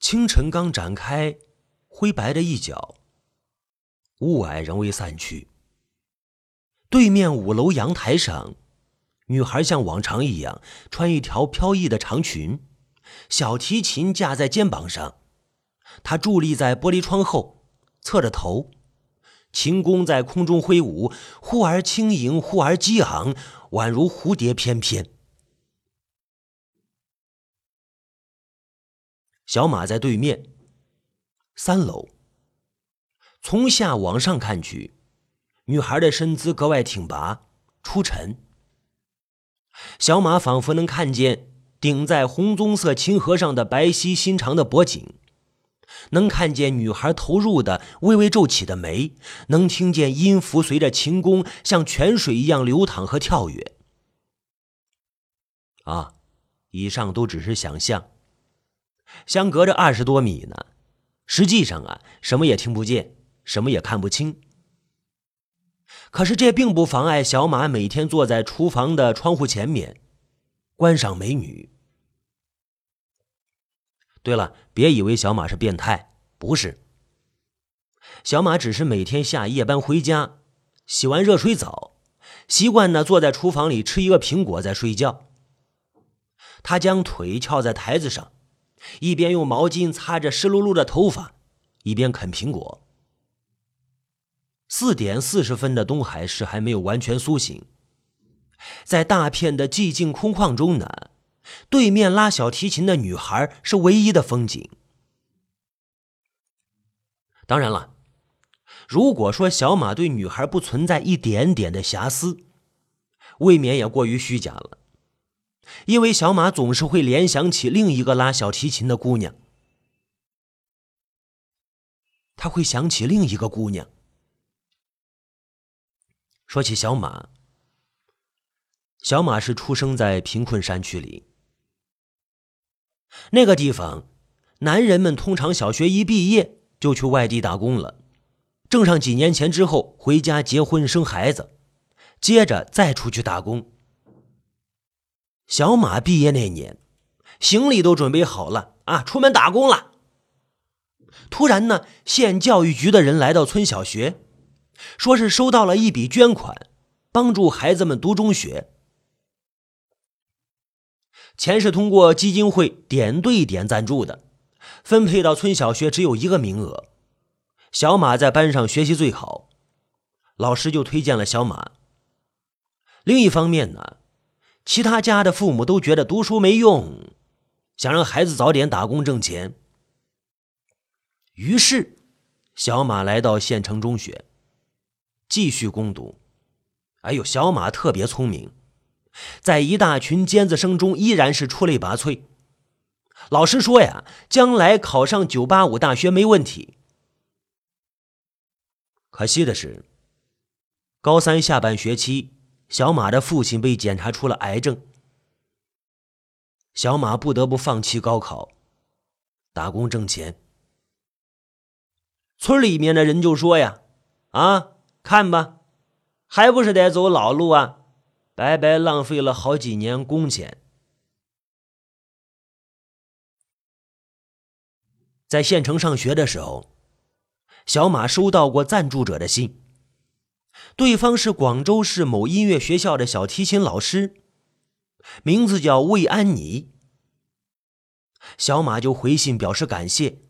清晨刚展开，灰白的一角，雾霭仍未散去。对面五楼阳台上，女孩像往常一样穿一条飘逸的长裙，小提琴架在肩膀上。她伫立在玻璃窗后，侧着头，琴弓在空中挥舞，忽而轻盈，忽而激昂，宛如蝴蝶翩翩。小马在对面，三楼。从下往上看去，女孩的身姿格外挺拔出尘。小马仿佛能看见顶在红棕色琴盒上的白皙心长的脖颈，能看见女孩投入的微微皱起的眉，能听见音符随着琴弓像泉水一样流淌和跳跃。啊，以上都只是想象。相隔着二十多米呢，实际上啊，什么也听不见，什么也看不清。可是这并不妨碍小马每天坐在厨房的窗户前面，观赏美女。对了，别以为小马是变态，不是。小马只是每天下夜班回家，洗完热水澡，习惯呢坐在厨房里吃一个苹果再睡觉。他将腿翘在台子上。一边用毛巾擦着湿漉漉的头发，一边啃苹果。四点四十分的东海市还没有完全苏醒，在大片的寂静空旷中呢，对面拉小提琴的女孩是唯一的风景。当然了，如果说小马对女孩不存在一点点的瑕疵，未免也过于虚假了。因为小马总是会联想起另一个拉小提琴的姑娘，他会想起另一个姑娘。说起小马，小马是出生在贫困山区里，那个地方，男人们通常小学一毕业就去外地打工了，挣上几年钱之后回家结婚生孩子，接着再出去打工。小马毕业那年，行李都准备好了啊，出门打工了。突然呢，县教育局的人来到村小学，说是收到了一笔捐款，帮助孩子们读中学。钱是通过基金会点对点赞助的，分配到村小学只有一个名额。小马在班上学习最好，老师就推荐了小马。另一方面呢。其他家的父母都觉得读书没用，想让孩子早点打工挣钱。于是，小马来到县城中学，继续攻读。哎呦，小马特别聪明，在一大群尖子生中依然是出类拔萃。老师说呀，将来考上九八五大学没问题。可惜的是，高三下半学期。小马的父亲被检查出了癌症，小马不得不放弃高考，打工挣钱。村里面的人就说呀：“啊，看吧，还不是得走老路啊，白白浪费了好几年工钱。”在县城上学的时候，小马收到过赞助者的信。对方是广州市某音乐学校的小提琴老师，名字叫魏安妮。小马就回信表示感谢。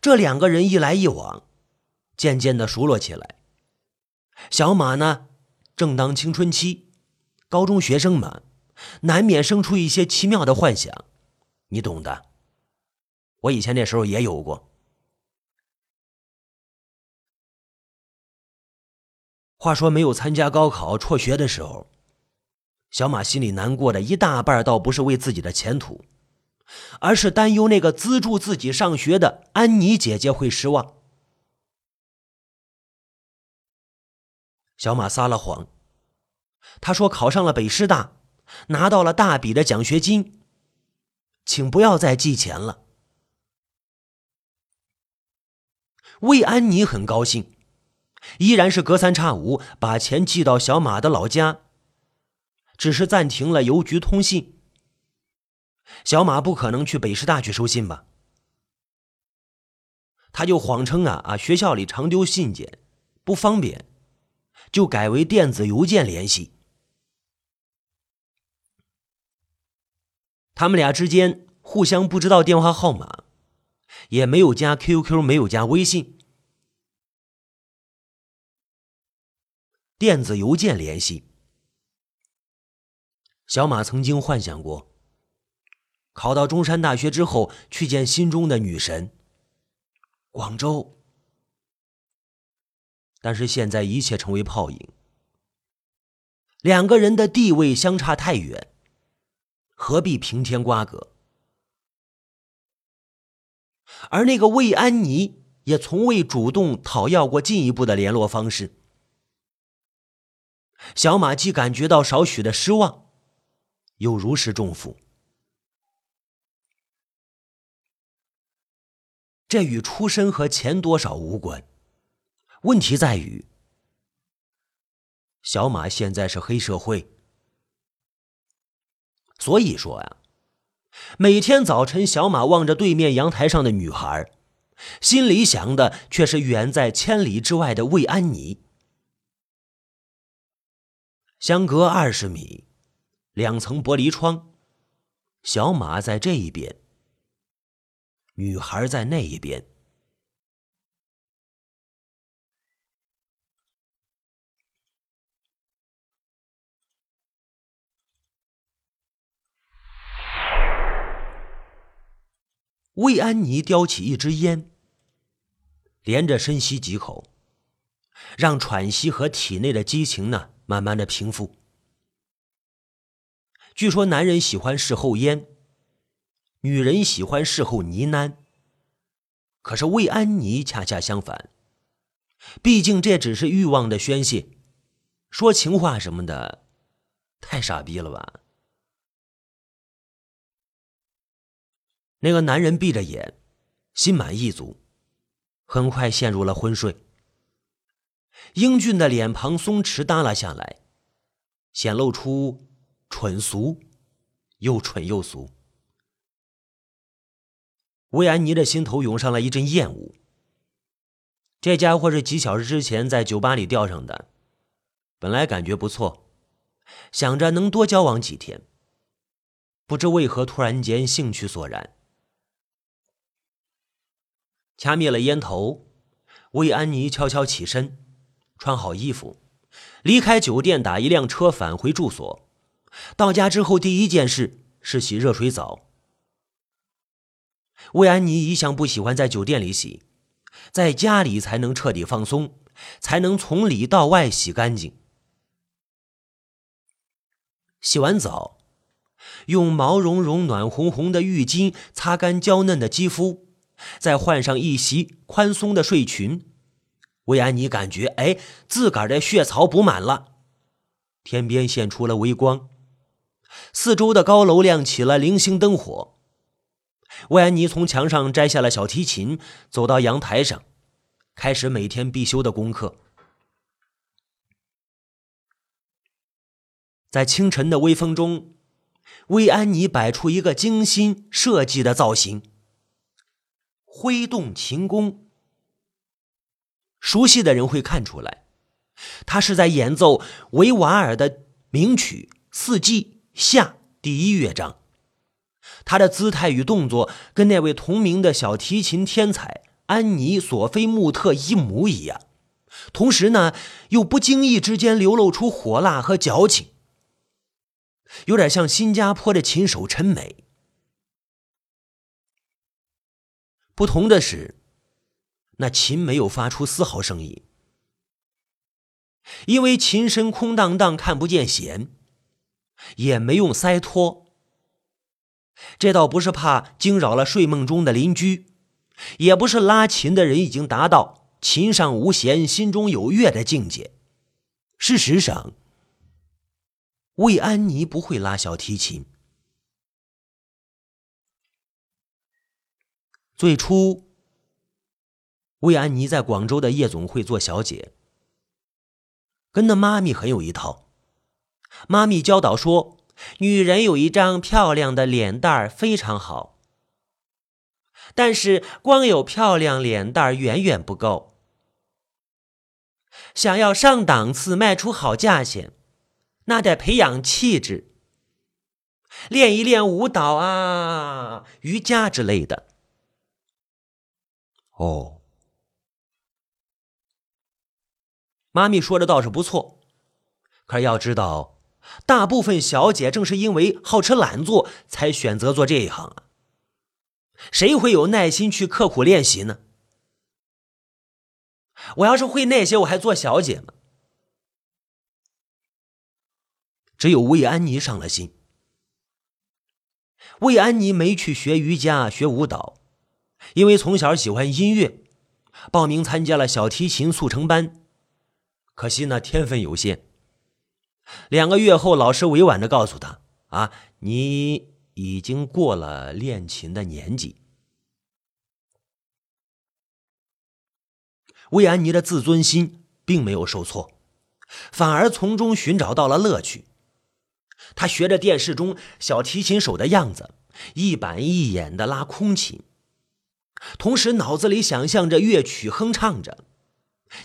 这两个人一来一往，渐渐的熟络起来。小马呢，正当青春期，高中学生嘛，难免生出一些奇妙的幻想，你懂的。我以前那时候也有过。话说没有参加高考辍学的时候，小马心里难过的一大半，倒不是为自己的前途，而是担忧那个资助自己上学的安妮姐姐会失望。小马撒了谎，他说考上了北师大，拿到了大笔的奖学金，请不要再寄钱了。魏安妮很高兴。依然是隔三差五把钱寄到小马的老家，只是暂停了邮局通信。小马不可能去北师大去收信吧？他就谎称啊啊，学校里常丢信件，不方便，就改为电子邮件联系。他们俩之间互相不知道电话号码，也没有加 QQ，没有加微信，电子邮件联系。小马曾经幻想过，考到中山大学之后去见心中的女神——广州，但是现在一切成为泡影。两个人的地位相差太远。何必平添瓜葛？而那个魏安妮也从未主动讨要过进一步的联络方式。小马既感觉到少许的失望，又如释重负。这与出身和钱多少无关，问题在于，小马现在是黑社会。所以说呀，每天早晨，小马望着对面阳台上的女孩，心里想的却是远在千里之外的魏安妮。相隔二十米，两层玻璃窗，小马在这一边，女孩在那一边。魏安妮叼起一支烟，连着深吸几口，让喘息和体内的激情呢慢慢的平复。据说男人喜欢事后烟，女人喜欢事后呢喃。可是魏安妮恰恰相反，毕竟这只是欲望的宣泄，说情话什么的，太傻逼了吧。那个男人闭着眼，心满意足，很快陷入了昏睡。英俊的脸庞松弛耷拉下来，显露出蠢俗，又蠢又俗。魏安妮的心头涌上了一阵厌恶。这家伙是几小时之前在酒吧里钓上的，本来感觉不错，想着能多交往几天，不知为何突然间兴趣索然。掐灭了烟头，魏安妮悄悄起身，穿好衣服，离开酒店，打一辆车返回住所。到家之后，第一件事是洗热水澡。魏安妮一向不喜欢在酒店里洗，在家里才能彻底放松，才能从里到外洗干净。洗完澡，用毛茸茸、暖烘烘的浴巾擦干娇嫩的肌肤。再换上一袭宽松的睡裙，魏安妮感觉，哎，自个儿的血槽补满了。天边现出了微光，四周的高楼亮起了零星灯火。魏安妮从墙上摘下了小提琴，走到阳台上，开始每天必修的功课。在清晨的微风中，魏安妮摆出一个精心设计的造型。挥动琴弓，熟悉的人会看出来，他是在演奏维瓦尔的名曲《四季夏》第一乐章。他的姿态与动作跟那位同名的小提琴天才安妮·索菲·穆特一模一样，同时呢，又不经意之间流露出火辣和矫情，有点像新加坡的琴手陈美。不同的是，那琴没有发出丝毫声音，因为琴身空荡荡，看不见弦，也没用塞托。这倒不是怕惊扰了睡梦中的邻居，也不是拉琴的人已经达到琴上无弦，心中有乐的境界。事实上，魏安妮不会拉小提琴。最初，魏安妮在广州的夜总会做小姐，跟那妈咪很有一套。妈咪教导说，女人有一张漂亮的脸蛋儿非常好，但是光有漂亮脸蛋儿远远不够。想要上档次、卖出好价钱，那得培养气质，练一练舞蹈啊、瑜伽之类的。哦，妈咪说的倒是不错，可要知道。大部分小姐正是因为好吃懒做，才选择做这一行啊。谁会有耐心去刻苦练习呢？我要是会那些，我还做小姐吗？只有魏安妮上了心。魏安妮没去学瑜伽、学舞蹈，因为从小喜欢音乐，报名参加了小提琴速成班，可惜呢，天分有限。两个月后，老师委婉的告诉他：“啊，你已经过了练琴的年纪。”魏安妮的自尊心并没有受挫，反而从中寻找到了乐趣。他学着电视中小提琴手的样子，一板一眼的拉空琴，同时脑子里想象着乐曲，哼唱着。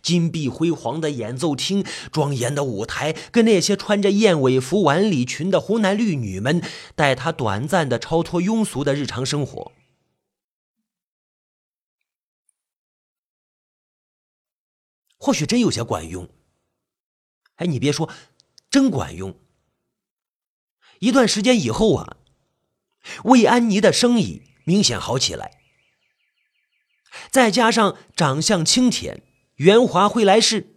金碧辉煌的演奏厅，庄严的舞台，跟那些穿着燕尾服、晚礼裙的红男绿女们，带他短暂的超脱庸俗的日常生活。或许真有些管用。哎，你别说，真管用。一段时间以后啊，魏安妮的生意明显好起来，再加上长相清甜。元华会来世，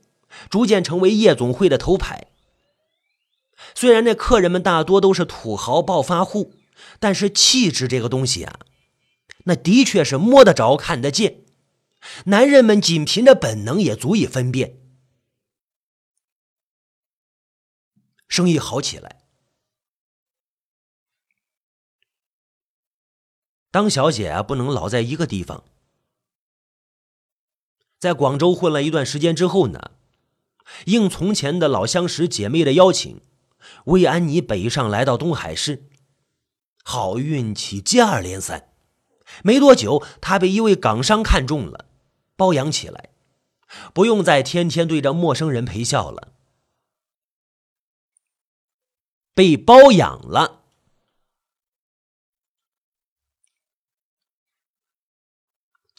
逐渐成为夜总会的头牌。虽然那客人们大多都是土豪暴发户，但是气质这个东西啊，那的确是摸得着、看得见。男人们仅凭着本能也足以分辨。生意好起来，当小姐啊，不能老在一个地方。在广州混了一段时间之后呢，应从前的老相识姐妹的邀请，魏安妮北上来到东海市。好运气接二连三，没多久，她被一位港商看中了，包养起来，不用再天天对着陌生人陪笑了。被包养了。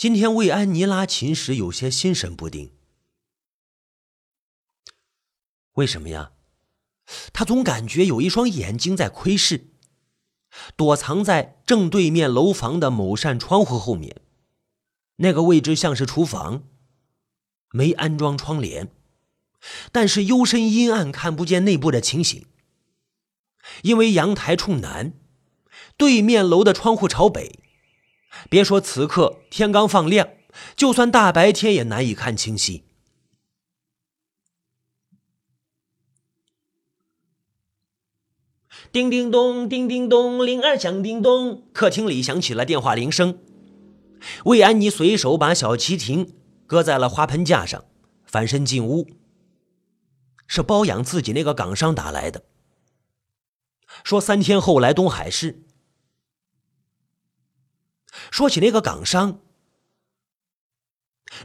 今天魏安妮拉琴时有些心神不定，为什么呀？他总感觉有一双眼睛在窥视，躲藏在正对面楼房的某扇窗户后面，那个位置像是厨房，没安装窗帘，但是幽深阴暗，看不见内部的情形。因为阳台冲南，对面楼的窗户朝北。别说此刻天刚放亮，就算大白天也难以看清晰。叮叮咚，叮叮咚，铃儿响叮咚。客厅里响起了电话铃声。魏安妮随手把小提琴搁在了花盆架上，翻身进屋。是包养自己那个港商打来的，说三天后来东海市。说起那个港商，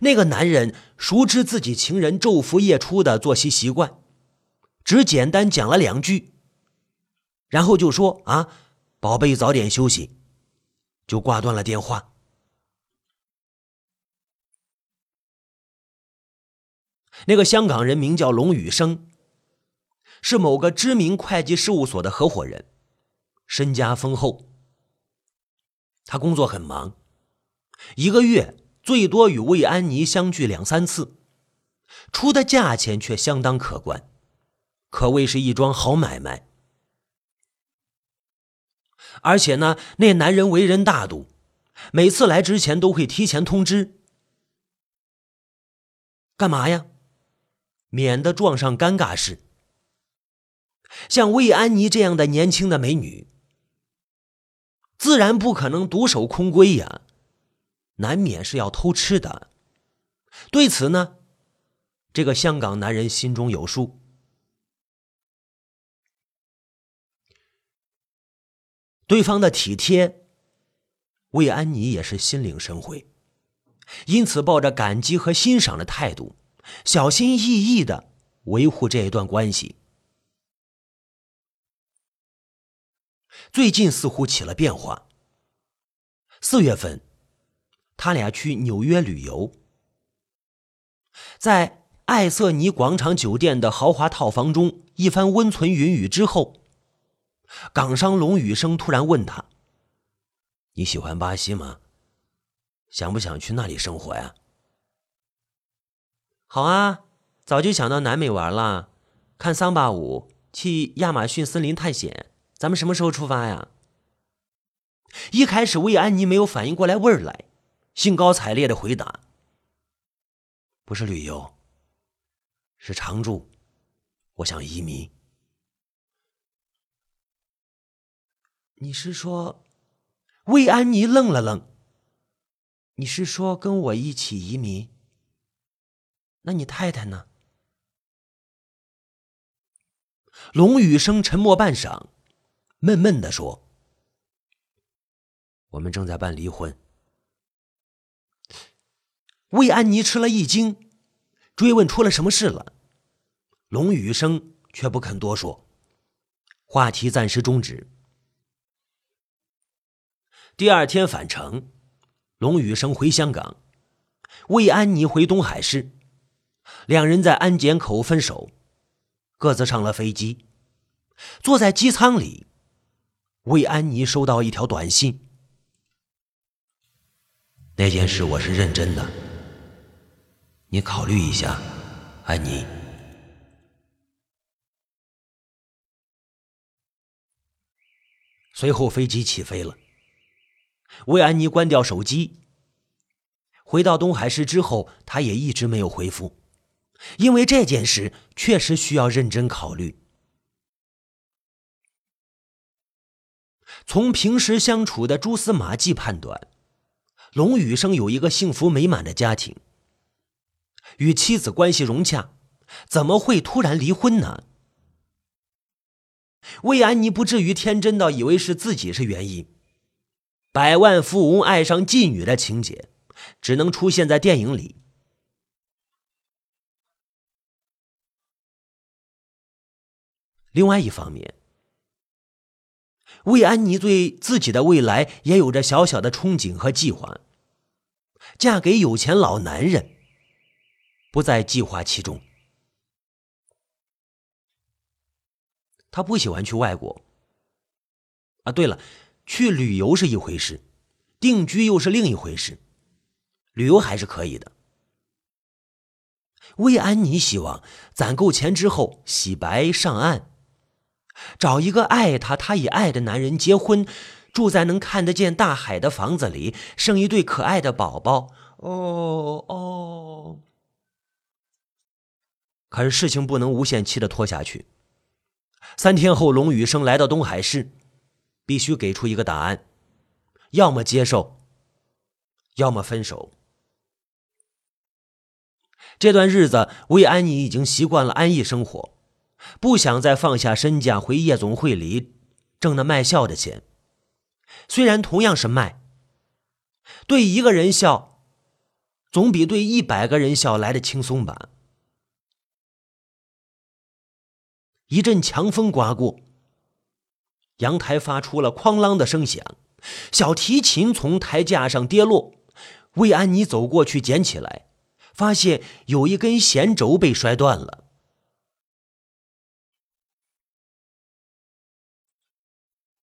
那个男人熟知自己情人昼伏夜出的作息习惯，只简单讲了两句，然后就说：“啊，宝贝，早点休息。”就挂断了电话。那个香港人名叫龙宇生，是某个知名会计事务所的合伙人，身家丰厚。他工作很忙，一个月最多与魏安妮相聚两三次，出的价钱却相当可观，可谓是一桩好买卖。而且呢，那男人为人大度，每次来之前都会提前通知。干嘛呀？免得撞上尴尬事。像魏安妮这样的年轻的美女。自然不可能独守空闺呀，难免是要偷吃的。对此呢，这个香港男人心中有数。对方的体贴，魏安妮也是心领神会，因此抱着感激和欣赏的态度，小心翼翼的维护这一段关系。最近似乎起了变化。四月份，他俩去纽约旅游，在艾瑟尼广场酒店的豪华套房中一番温存云雨之后，港商龙宇生突然问他：“你喜欢巴西吗？想不想去那里生活呀？”“好啊，早就想到南美玩了，看桑巴舞，去亚马逊森林探险。咱们什么时候出发呀？”一开始，魏安妮没有反应过来味儿来，兴高采烈的回答：“不是旅游，是常住，我想移民。”你是说？魏安妮愣了愣。你是说跟我一起移民？那你太太呢？龙雨生沉默半晌，闷闷的说。我们正在办离婚。魏安妮吃了一惊，追问出了什么事了。龙宇生却不肯多说，话题暂时终止。第二天返程，龙宇生回香港，魏安妮回东海市，两人在安检口分手，各自上了飞机。坐在机舱里，魏安妮收到一条短信。那件事我是认真的，你考虑一下，安妮。随后飞机起飞了，魏安妮关掉手机。回到东海市之后，她也一直没有回复，因为这件事确实需要认真考虑。从平时相处的蛛丝马迹判断。龙宇生有一个幸福美满的家庭，与妻子关系融洽，怎么会突然离婚呢？魏安妮不至于天真到以为是自己是原因。百万富翁爱上妓女的情节，只能出现在电影里。另外一方面，魏安妮对自己的未来也有着小小的憧憬和计划。嫁给有钱老男人，不在计划其中。他不喜欢去外国。啊，对了，去旅游是一回事，定居又是另一回事。旅游还是可以的。魏安妮希望攒够钱之后洗白上岸。找一个爱他、他也爱的男人结婚，住在能看得见大海的房子里，生一对可爱的宝宝。哦哦。可是事情不能无限期的拖下去。三天后，龙宇生来到东海市，必须给出一个答案：要么接受，要么分手。这段日子，魏安妮已经习惯了安逸生活。不想再放下身价回夜总会里挣那卖笑的钱，虽然同样是卖，对一个人笑，总比对一百个人笑来的轻松吧。一阵强风刮过，阳台发出了哐啷的声响，小提琴从台架上跌落，魏安妮走过去捡起来，发现有一根弦轴被摔断了。